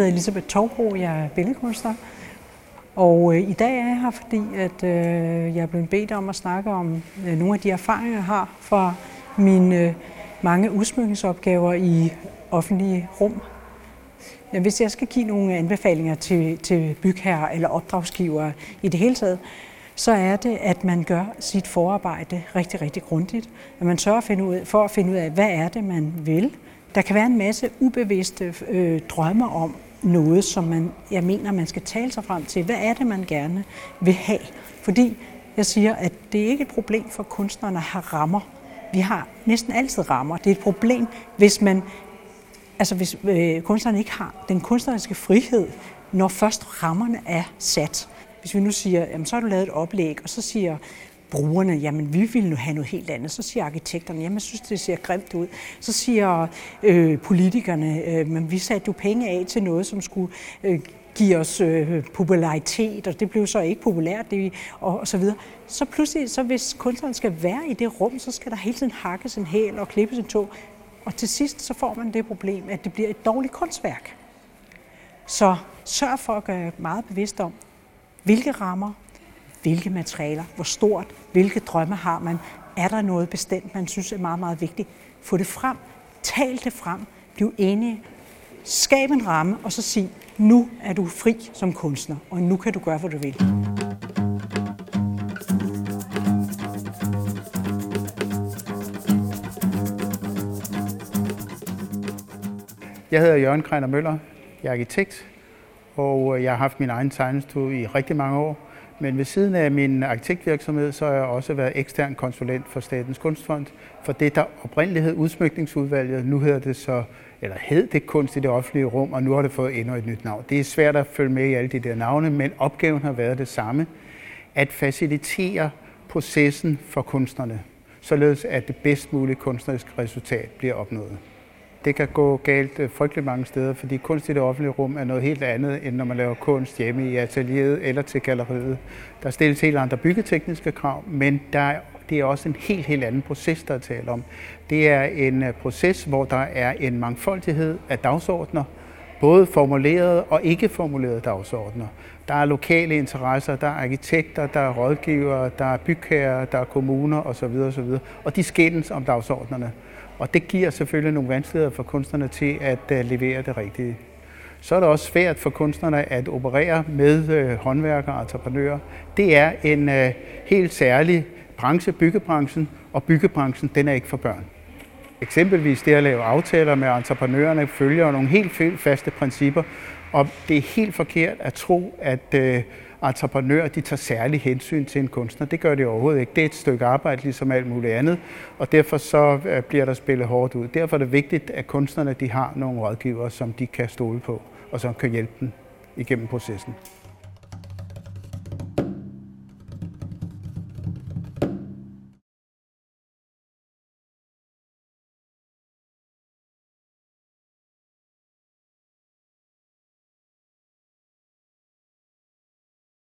hedder Elisabeth Torbro, jeg er billedkunstner. Og øh, i dag er jeg her, fordi at, øh, jeg er blevet bedt om at snakke om øh, nogle af de erfaringer, jeg har fra mine øh, mange udsmykningsopgaver i offentlige rum. Ja, hvis jeg skal give nogle anbefalinger til, til bygherrer eller opdragsgivere i det hele taget, så er det, at man gør sit forarbejde rigtig, rigtig grundigt. At man sørger for at finde ud, for at finde ud af, hvad er det, man vil. Der kan være en masse ubevidste øh, drømme om noget, som man, jeg mener, man skal tale sig frem til. Hvad er det, man gerne vil have? Fordi jeg siger, at det er ikke et problem for kunstnerne at have rammer. Vi har næsten altid rammer. Det er et problem, hvis man altså hvis øh, kunstneren ikke har den kunstneriske frihed, når først rammerne er sat. Hvis vi nu siger, jamen, så har du lavet et oplæg, og så siger brugerne, jamen vi vil nu have noget helt andet. Så siger arkitekterne, jamen jeg synes, det ser grimt ud. Så siger øh, politikerne, øh, men vi satte jo penge af til noget, som skulle øh, give os øh, popularitet, og det blev så ikke populært, det, og, og så videre. Så pludselig, så hvis kunstneren skal være i det rum, så skal der hele tiden hakkes en hæl og klippes en tog. Og til sidst så får man det problem, at det bliver et dårligt kunstværk. Så sørg for at gøre meget bevidst om, hvilke rammer, hvilke materialer, hvor stort, hvilke drømme har man, er der noget bestemt, man synes er meget, meget vigtigt. Få det frem, tal det frem, bliv enige, skab en ramme, og så sig, nu er du fri som kunstner, og nu kan du gøre, hvad du vil. Jeg hedder Jørgen Kreiner Møller. Jeg er arkitekt, og øh, jeg har haft min egen tegnestue i rigtig mange år. Men ved siden af min arkitektvirksomhed, så har jeg også været ekstern konsulent for Statens Kunstfond, for det, der oprindeligt hed udsmykningsudvalget. Nu hedder det så, eller hed det kunst i det offentlige rum, og nu har det fået endnu et nyt navn. Det er svært at følge med i alle de der navne, men opgaven har været det samme. At facilitere processen for kunstnerne, således at det bedst mulige kunstneriske resultat bliver opnået. Det kan gå galt øh, frygtelig mange steder, fordi kunst i det offentlige rum er noget helt andet, end når man laver kunst hjemme i atelieret eller til galleriet. Der stilles helt andre byggetekniske krav, men der det er også en helt, helt anden proces, der er tale om. Det er en øh, proces, hvor der er en mangfoldighed af dagsordner, både formulerede og ikke formulerede dagsordner. Der er lokale interesser, der er arkitekter, der er rådgivere, der er bygherrer, der er kommuner osv. osv. Og de skændes om dagsordnerne. Og det giver selvfølgelig nogle vanskeligheder for kunstnerne til at øh, levere det rigtige. Så er det også svært for kunstnerne at operere med øh, håndværkere og entreprenører. Det er en øh, helt særlig branche, byggebranchen, og byggebranchen den er ikke for børn. Eksempelvis det at lave aftaler med entreprenørerne følger nogle helt faste principper, og det er helt forkert at tro, at entreprenører de tager særlig hensyn til en kunstner. Det gør de overhovedet ikke. Det er et stykke arbejde, ligesom alt muligt andet, og derfor så øh, bliver der spillet hårdt ud. Derfor er det vigtigt, at kunstnerne de har nogle rådgivere, som de kan stole på, og som kan hjælpe dem igennem processen.